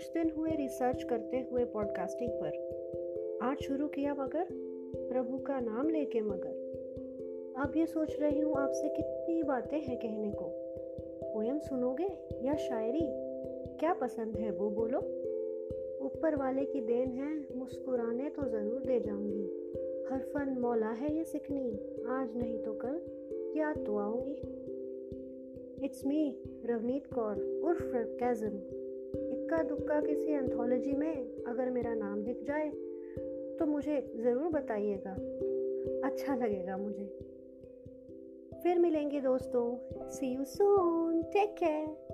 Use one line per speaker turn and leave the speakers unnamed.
कुछ दिन हुए रिसर्च करते हुए पॉडकास्टिंग पर। आज शुरू किया मगर, प्रभु का नाम लेके मगर। अब ये सोच रही हूँ आपसे कितनी बातें हैं कहने को। पोयम सुनोगे या शायरी? क्या पसंद है वो बोलो। ऊपर वाले की देन है, मुस्कुराने तो ज़रूर दे जाऊँगी। हर फन मौला है ये सिखनी आज नहीं तो कल। याद तो आऊँगी इट्स मी रवनीत कौर उर्फ़ कैजम। इक्का दुक्का किसी एंथोलॉजी में अगर मेरा नाम दिख जाए तो मुझे ज़रूर बताइएगा। अच्छा लगेगा मुझे। फिर मिलेंगे दोस्तों। See you soon take care